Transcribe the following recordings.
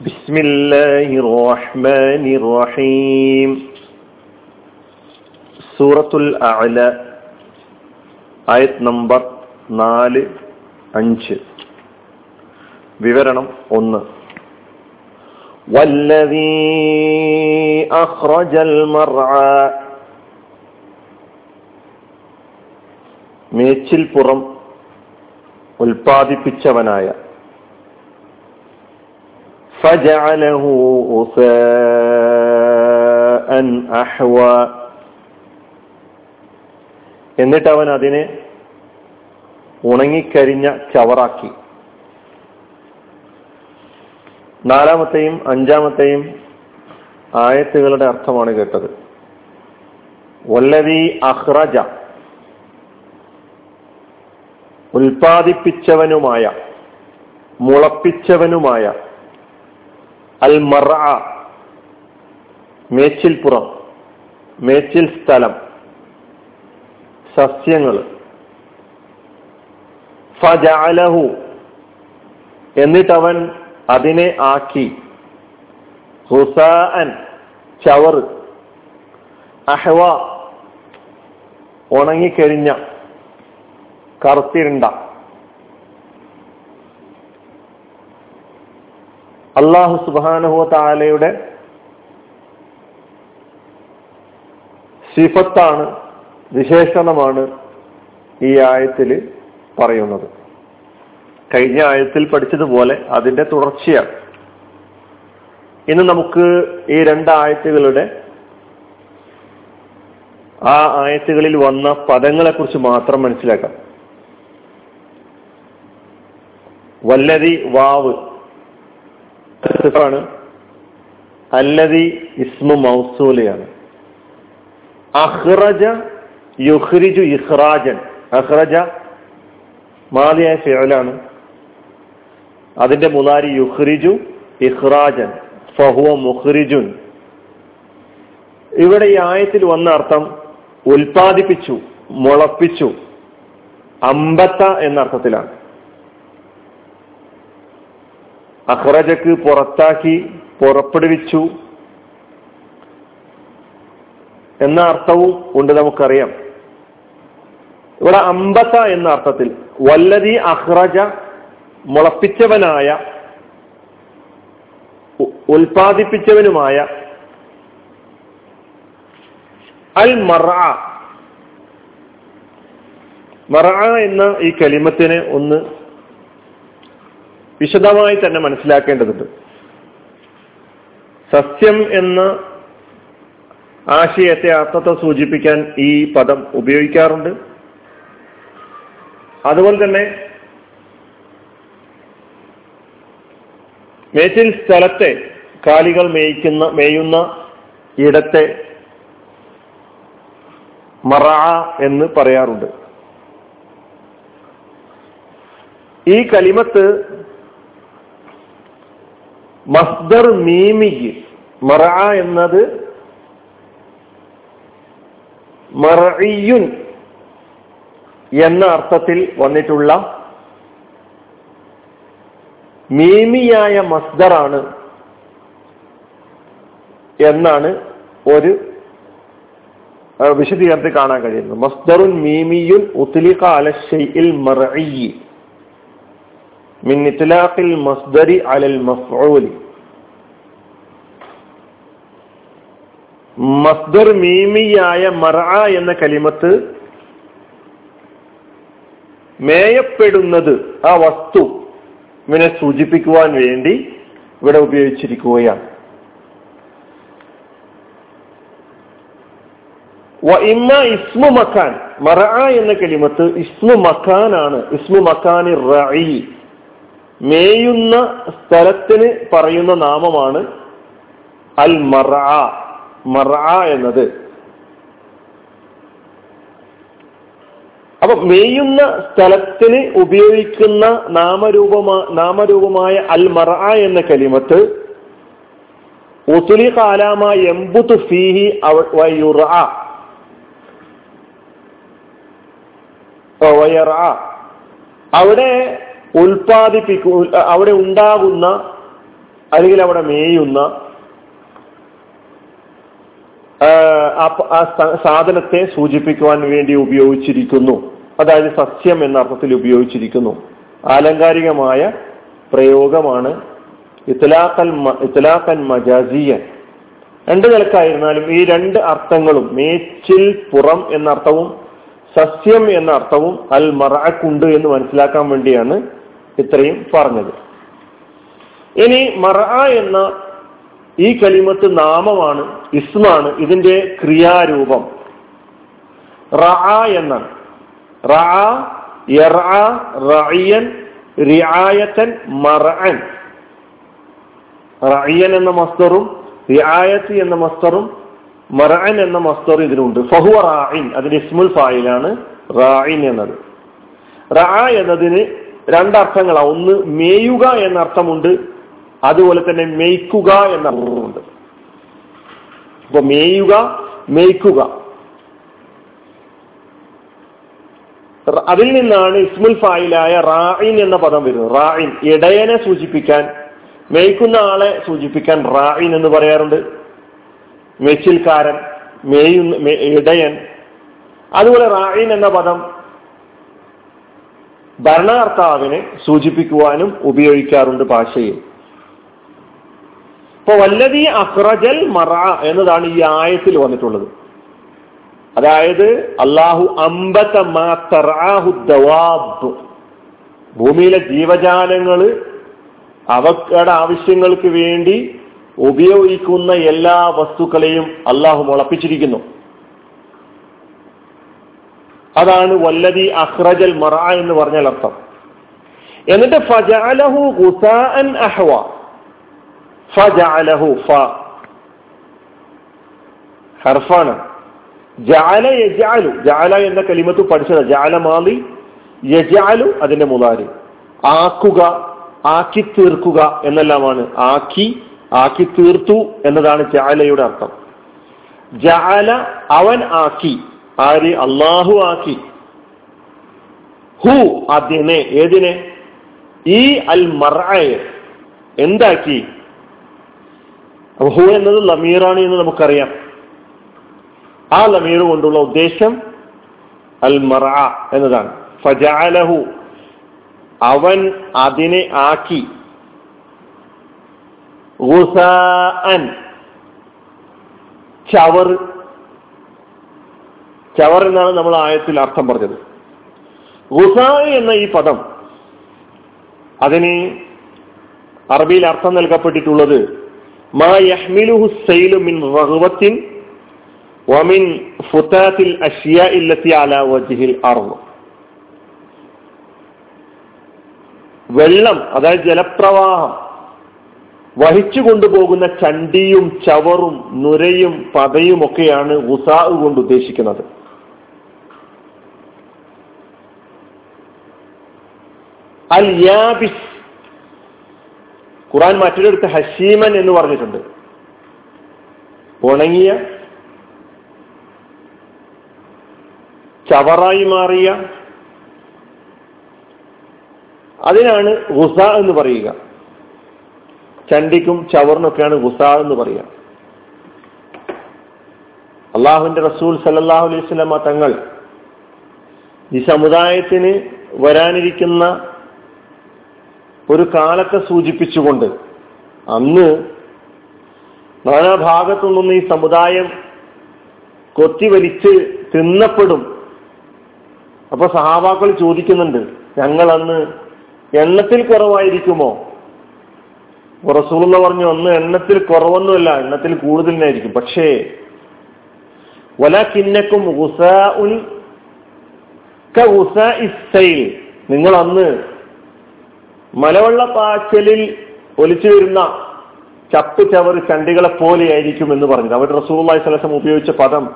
بسم الله الرحمن الرحيم സൂറത്തുൽ അഅല ആയത് നമ്പർ നാല് അഞ്ച് വിവരണം ഒന്ന് والذي أخرج المرعى മേച്ചിൽ പുറം ഉൽപ്പാദിപ്പിച്ചവനായ فجعله غثاء أحوى എന്നിട്ട് അവൻ അതിനെ ഉണങ്ങിക്കരിഞ്ഞ ചവറാക്കി നാലാമത്തെയും അഞ്ചാമത്തെയും ആയത്തുകളുടെ അർത്ഥമാണ് കേട്ടത് വല്ലവി അഹ്റജ ഉൽപാദിപ്പിച്ചവനുമായ മുളപ്പിച്ചവനുമായ അൽ മറ മേച്ചിൽപ്പുറം മേച്ചിൽ സ്ഥലം സസ്യങ്ങൾ. ഫജഅലഹു എന്നിട്ടവൻ അതിനെ ആക്കി. ഹുസാൻ ചവർ. അഹ്വ ഉണങ്ങിക്കഴിഞ്ഞ കറുത്തിരുണ്ട. അള്ളാഹു സുബാനുഹു താലയുടെ സിഫത്താണ് വിശേഷണമാണ് ഈ ആയത്തിൽ പറയുന്നത്. കഴിഞ്ഞ ആയത്തിൽ പഠിച്ചതുപോലെ അതിന്റെ തുടർച്ചയാണ്. ഇന്ന് നമുക്ക് ഈ രണ്ടായത്തുകളുടെ ആ ആയത്തുകളിൽ വന്ന പദങ്ങളെ കുറിച്ച് മാത്രം മനസ്സിലാക്കാം. വല്ലതി വാവ് ആണ് അല്ലതി ഇസ്മു മൗസൂലയാണ്. അഹ്റജ യുഹ്രിജു ഇഹ്റാജൻ അഹ്റജ മാതിയായ ഫിയലാണ് അതിന്റെ മുതാരി യുഹ്രിജു ഇഹ്റാജൻ ഫഹുവ മുഹ്രിജുൻ ഇവിടെ ഈ ആയത്തിൽ വന്ന അർത്ഥം ഉൽപാദിപ്പിച്ചു മുളപ്പിച്ചു. അമ്പത്ത എന്ന അർത്ഥത്തിലാണ് അഹ്റജക്ക് പുറത്താക്കി പുറപ്പെടുവിച്ചു എന്ന അർത്ഥവും ഉണ്ട് നമുക്കറിയാം. ഇവിടെ അമ്പത്ത എന്ന അർത്ഥത്തിൽ വല്ലതി അഹ്റജ മുളപ്പിച്ചവനായ ഉൽപാദിപ്പിച്ചവനുമായ അൽ മറ മറ എന്ന ഈ കലിമത്തിനെ ഒന്ന് വിശദമായി തന്നെ മനസ്സിലാക്കേണ്ടതുണ്ട്. സസ്യം എന്ന ആശയത്തെ അർത്ഥത്തെ സൂചിപ്പിക്കാൻ ഈ പദം ഉപയോഗിക്കാറുണ്ട്. അതുപോലെ തന്നെ മേച്ചിൽ സ്ഥലത്തെ കാലികൾ മേയ്ക്കുന്ന മേയുന്ന ഇടത്തെ മറ എന്ന് പറയാറുണ്ട്. ഈ കലിമത്ത് മസ്ദർ മീമിക്ക് മറ എന്നത് മറിയുൻ എന്ന അർത്ഥത്തിൽ വന്നിട്ടുള്ള മീമിയായ മസ്ദറാണ് എന്നാണ് ഒരു വിശദീകരണത്തിൽ കാണാൻ കഴിയുന്നത്. മസ്ദറുൻ മീമിയുൻ ഉത്തലിഖ അല ഷൈഇൽ മർഇ മിൻ المصدر അലൽ മഫ്ഊലി. മസ്ദർ മീമിയായ മറ എന്ന കലിമത്ത് മേയപ്പെടുന്നത് ആ വസ്തു ഇവനെ സൂചിപ്പിക്കുവാൻ വേണ്ടി ഇവിടെ ഉപയോഗിച്ചിരിക്കുകയാണ്. ഇമ്മ ഇസ്മു മക്കാൻ മറ എന്ന കലിമത്ത് ഇസ്മു മക്കാനാണ് ഇസ്മു മക്കാനി റഈ. മേയുന്ന സ്ഥലത്തിന് പറയുന്ന നാമമാണ് അൽ മറ മറ എന്നത്. അപ്പൊ മേയുന്ന സ്ഥലത്തിന് ഉപയോഗിക്കുന്ന നാമരൂപമാ നാമരൂപമായ അൽ മറ എന്ന കലിമത്ത് ഉസുലി കാലാമ എംബുത്ത് ഫീഹി വയറ. അവിടെ ഉൽപാദിപ്പിക്കു അവിടെ ഉണ്ടാകുന്ന അല്ലെങ്കിൽ അവിടെ മേയുന്ന ആ സാധനത്തെ സൂചിപ്പിക്കുവാൻ വേണ്ടി ഉപയോഗിച്ചിരിക്കുന്നു. അതായത് സസ്യം എന്ന അർത്ഥത്തിൽ ഉപയോഗിച്ചിരിക്കുന്നു. ആലങ്കാരികമായ പ്രയോഗമാണ് ഇത്തലാഖൽ ഇത്തലാഖൻ മജാസിയൻ. രണ്ട് നിലക്കായിരുന്നാലും ഈ രണ്ട് അർത്ഥങ്ങളും മേച്ചിൽ പുറം എന്ന അർത്ഥവും സസ്യം എന്ന അർത്ഥവും അൽ മറാക്കുണ്ട് എന്ന് മനസ്സിലാക്കാൻ വേണ്ടിയാണ് ഇത്രയും പറഞ്ഞത്. ഇനി മറ എന്ന ഈ കലിമത്ത് നാമമാണ് ഇസ്മാണ് ഇതിന്റെ ക്രിയാരൂപം. റ എന്നാണ് റഅൻ റിയായത്തൻ മറൻ റഅയൻ എന്ന മസ്തറും റിയായത്ത് എന്ന മസ്തറും മറൻ എന്ന മസ്തർ ഇതിനുണ്ട് ഫഹുവ റായിൻ അതിന്റെ ഇസ്മുൽ ഫായിലാണ് റായിൻ എന്നത്. റാ എന്നതിന് രണ്ടർത്ഥങ്ങളാണ് ഒന്ന് മേയുക എന്ന അർത്ഥമുണ്ട് അതുപോലെ തന്നെ മേയ്ക്കുക എന്ന അർത്ഥമുണ്ട്. അപ്പൊ മേയുക മേയ്ക്കുക. അതിൽ നിന്നാണ് ഇസ്മുൽ ഫായിലായ റായിൻ എന്ന പദം വരുന്നത്. റായിൻ ഇടയനെ സൂചിപ്പിക്കാൻ മേയ്ക്കുന്ന ആളെ സൂചിപ്പിക്കാൻ റായിൻ എന്ന് പറയാറുണ്ട്. മെച്ചിൽക്കാരൻ മേയുന്ന ഇടയൻ. അതുപോലെ റായിൻ എന്ന പദം ഭരണകർത്താവിനെ സൂചിപ്പിക്കുവാനും ഉപയോഗിക്കാറുണ്ട് ഭാഷയിൽ. ഇപ്പൊ വല്ലതി അഹ്റജൽ മറ എന്നതാണ് ഈ ആയത്തിൽ വന്നിട്ടുള്ളത്. അതായത് അള്ളാഹു അമ്പത്തമാഹുദ്വാബ് ഭൂമിയിലെ ജീവജാലങ്ങൾ അവക്കടെ ആവശ്യങ്ങൾക്ക് വേണ്ടി ഉപയോഗിക്കുന്ന എല്ലാ വസ്തുക്കളെയും അള്ളാഹു മുളപ്പിച്ചിരിക്കുന്നു. അതാണ് വല്ലതി അഹ്റജൽ മറ എന്ന് പറഞ്ഞാൽ അർത്ഥം. എന്നിട്ട് ഫജഅലഹു ഗുസാഅൻ അഹ്വ. ഫജഅലഹു ഫ. ഹർഫാണ്. ജാല യജാലു ജാല എന്ന കലിമത്ത് പഠിച്ചത്. ജാല മാലി യജാലു അതിന്റെ മുതാരി. ആക്കുക ആക്കി തീർക്കുക എന്നെല്ലാമാണ്. ആക്കി ആക്കി തീർത്തു എന്നതാണ് ജാലയുടെ അർത്ഥം. ജാല അവൻ ആക്കി. ആര് അള്ളാഹു ആക്കി. ഹു അതിനെ ഏതിനെ? ഈ അൽ മറയെ എന്താക്കി ഹു എന്നത് ലമീറാണ് എന്ന് നമുക്കറിയാം. ആ ലമീർ കൊണ്ടുള്ള ഉദ്ദേശം അൽ മറ എന്നതാണ്. ഫജാലഹു അവൻ അതിനെ ആക്കി. ചവർ ചവർ എന്നാണ് നമ്മൾ ആയത്തിൽ അർത്ഥം പറഞ്ഞത്. ഗുസാ എന്ന ഈ പദം അതിന് അറബിയിൽ അർത്ഥം നൽകപ്പെട്ടിട്ടുള്ളത് മാ യഹ്മിലുഹു സൈലു മിൻ വമിൻ വെള്ളം അതായത് ജലപ്രവാഹം വഹിച്ചു കൊണ്ടുപോകുന്ന ചണ്ടിയും ചവറും നുരയും പതയും ഒക്കെയാണ് ഉസാവ് കൊണ്ട് ഉദ്ദേശിക്കുന്നത്. അൽ യാബിസ്. ഖുറാൻ മറ്റൊരിടത്ത് ഹസീമൻ എന്ന് പറഞ്ഞിട്ടുണ്ട്. ഉണങ്ങിയ ചവറായി മാറിയ അതിനാണ് ഗുസ എന്ന് പറയുക. ചണ്ടിക്കും ചവറിനൊക്കെയാണ് ഗുസ എന്ന് പറയുക. അള്ളാഹുവിന്റെ റസൂൽ സല്ലാഹു അലൈഹി തങ്ങൾ ഈ സമുദായത്തിന് വരാനിരിക്കുന്ന ഒരു കാലത്തെ സൂചിപ്പിച്ചുകൊണ്ട് അന്ന് നാനാഭാഗത്തു നിന്നും ഈ സമുദായം കൊത്തിവലിച്ച് തിന്നപ്പെടും. അപ്പൊ സഹാബാക്കൾ ചോദിക്കുന്നുണ്ട് ഞങ്ങൾ അന്ന് എണ്ണത്തിൽ കുറവായിരിക്കുമോ? റസൂള്ള പറഞ്ഞു അന്ന് എണ്ണത്തിൽ കുറവൊന്നുമല്ല എണ്ണത്തിൽ കൂടുതലായിരിക്കും പക്ഷേ വലക്കിന്നക്കും നിങ്ങൾ അന്ന് മലവെള്ള പാച്ചലിൽ ഒലിച്ചു വരുന്ന ചപ്പ് ചവറ് ചണ്ടികളെ പോലെയായിരിക്കും എന്ന് പറഞ്ഞത്. അവർ റസൂള്ളി സലസം ഉപയോഗിച്ച പദം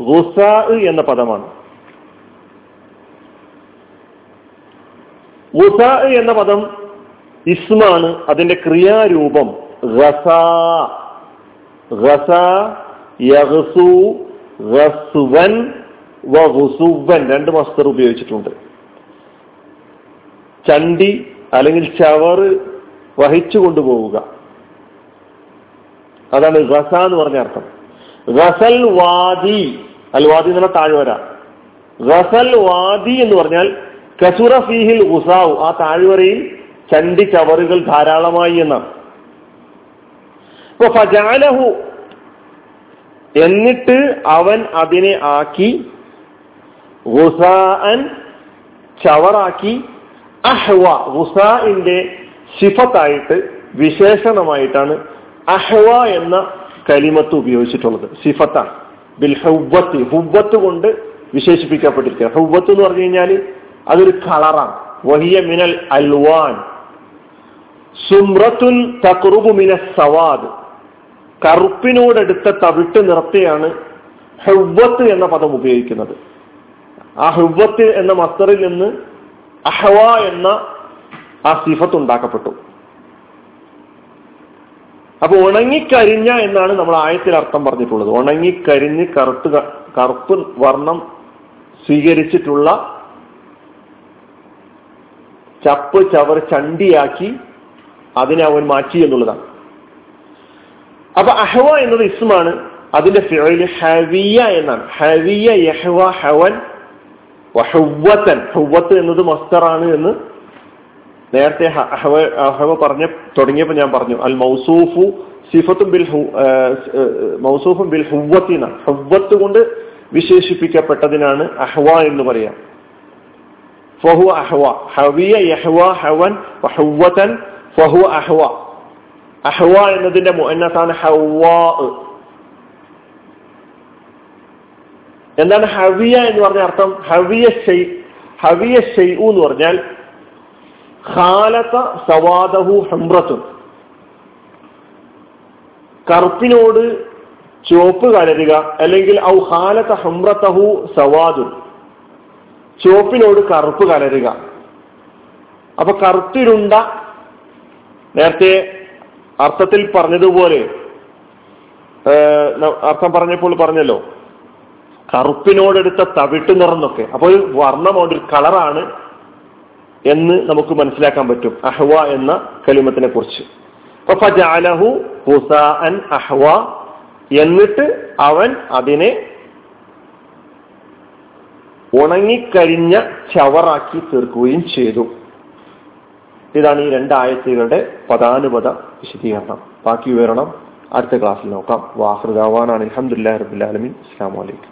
ഗുസ എന്ന പദമാണ്. ഗുസ എന്ന പദം ഇസ്മാണ് അതിന്റെ ക്രിയാരൂപം രണ്ട് മസ്തർ ഉപയോഗിച്ചിട്ടുണ്ട്. ചണ്ടി അല്ലെങ്കിൽ ചവർ വഹിച്ചു കൊണ്ടുപോവുക. അതാണ് ഗസ എന്ന് പറഞ്ഞ അർത്ഥം. ഗസൽ വാദി അൽ വാദി എന്ന് താഴ്വര ഗസൽ വാദി എന്ന് പറഞ്ഞാൽ കസുറ ഫീഹിൽ ഉസാവ് ആ താഴ്വരയിൽ ചണ്ടി ചവറുകൾ ധാരാളമായി എന്നാണ്. ഫജാലഹു എന്നിട്ട് അവൻ അതിനെ ആക്കി ചവറാക്കി അഹ്വ ഗുസാഇന്റെ സിഫത്തായിട്ട് വിശേഷണമായിട്ടാണ് അഹ്വ എന്ന കലിമത്ത് ഉപയോഗിച്ചിട്ടുള്ളത്. സിഫത്താണ്. ബിൽ ഹൗബത്ത് ഹുവത്ത് കൊണ്ട് വിശേഷിപ്പിക്കപ്പെട്ടിരിക്കുക. ഹുവത്ത് എന്ന് പറഞ്ഞു കഴിഞ്ഞാൽ അതൊരു കളറാണ്. വഹിയ മിനൽ അൽവാൻ. സുമ്രത്തുൻ തക്റുബു മിന സവാദ്. കറുപ്പിനോടെടുത്ത തവിട്ട് നിറത്തെയാണ് ഹൗബത്ത് എന്ന പദം ഉപയോഗിക്കുന്നത്. ആ ഹുവത്ത് എന്ന മസ്തറിൽ നിന്ന് അഹവ എന്ന ആ സിഫത്ത് ഉണ്ടാക്കപ്പെട്ടു. അപ്പൊ ഉണങ്ങിക്കരിഞ്ഞ എന്നാണ് നമ്മൾ ആയത്തിൽ അർത്ഥം പറഞ്ഞിട്ടുള്ളത്. ഉണങ്ങിക്കരിഞ്ഞ് കറുത്ത് കറുപ്പ് വർണം സ്വീകരിച്ചിട്ടുള്ള ചപ്പ് ചവർ ചണ്ടിയാക്കി അതിനെ അവൻ മാറ്റി എന്നുള്ളതാണ്. അപ്പൊ അഹവ എന്നത് ഇസ്മാണ് അതിന്റെ ഹവിയ എന്നാണ്. ഹവിയ യഹവ ഹവൻ വഹുവത്തൻ ഹുവത്ത് എന്നത് മസ്തറാണ് എന്ന് നേരത്തെ അഹവ പറഞ്ഞ തുടങ്ങിയപ്പോൾ ഞാൻ പറഞ്ഞു. അൽ മൗസൂഫു സിഫത്തും ബിൽ മൗസൂഫും ബിൽ ഹുവത്തിന ഹുവത്ത് കൊണ്ട് വിശേഷിപ്പിക്കപ്പെട്ടതിനാണ് അഹ്വ എന്ന് പറയാം. ഫഹു അഹ്വ. ഹവിയ യഹ്വ ഹവൻ വഹുവത്തൻ ഫഹു അഹ്വ. അഹ്വ എന്നതിന്റെ മുന്നത്താണ് ഹവ്വാ. എന്താണ് ഹവിയ എന്ന് പറഞ്ഞ അർത്ഥം? ഹവിയ ഷെയ് ഹവിയ ഷെയ്ഉ എന്ന് പറഞ്ഞാൽ ഖാലത്ത സവാദഹു ഹംറത്തുൻ. കറുപ്പിനോട് ചുവപ്പ് കലരുക അല്ലെങ്കിൽ ഔ ഹാലത്ത ഹംറത്തഹു സവാദുൻ. ചുവപ്പിനോട് കറുപ്പ് കലരുക. അപ്പൊ കറുത്തിരുണ്ട നേരത്തെ അർത്ഥത്തിൽ പറഞ്ഞതുപോലെ അർത്ഥം പറഞ്ഞപ്പോൾ പറഞ്ഞല്ലോ കറുപ്പിനോടെടുത്ത തവിട്ട് നിറന്നൊക്കെ അപ്പോൾ ഒരു വർണമോട് ഒരു കളറാണ് എന്ന് നമുക്ക് മനസ്സിലാക്കാൻ പറ്റും. അഹ്വ എന്ന കലിമത്തിനെ കുറിച്ച് അഹ്വ എന്നിട്ട് അവൻ അതിനെ ഉണങ്ങിക്കരിഞ്ഞ ചവറാക്കി തീർക്കുകയും ചെയ്തു. ഇതാണ് ഈ രണ്ടായത്തുകളുടെ പദാനുപത വിശദീകരണം. ബാക്കി വിവരണം അടുത്ത ക്ലാസ്സിൽ നോക്കാം. വാഹൃദാവാനാണ് അലഹമുല്ലാ റബുലാലമീൻ അസ്സാം വലൈക്കും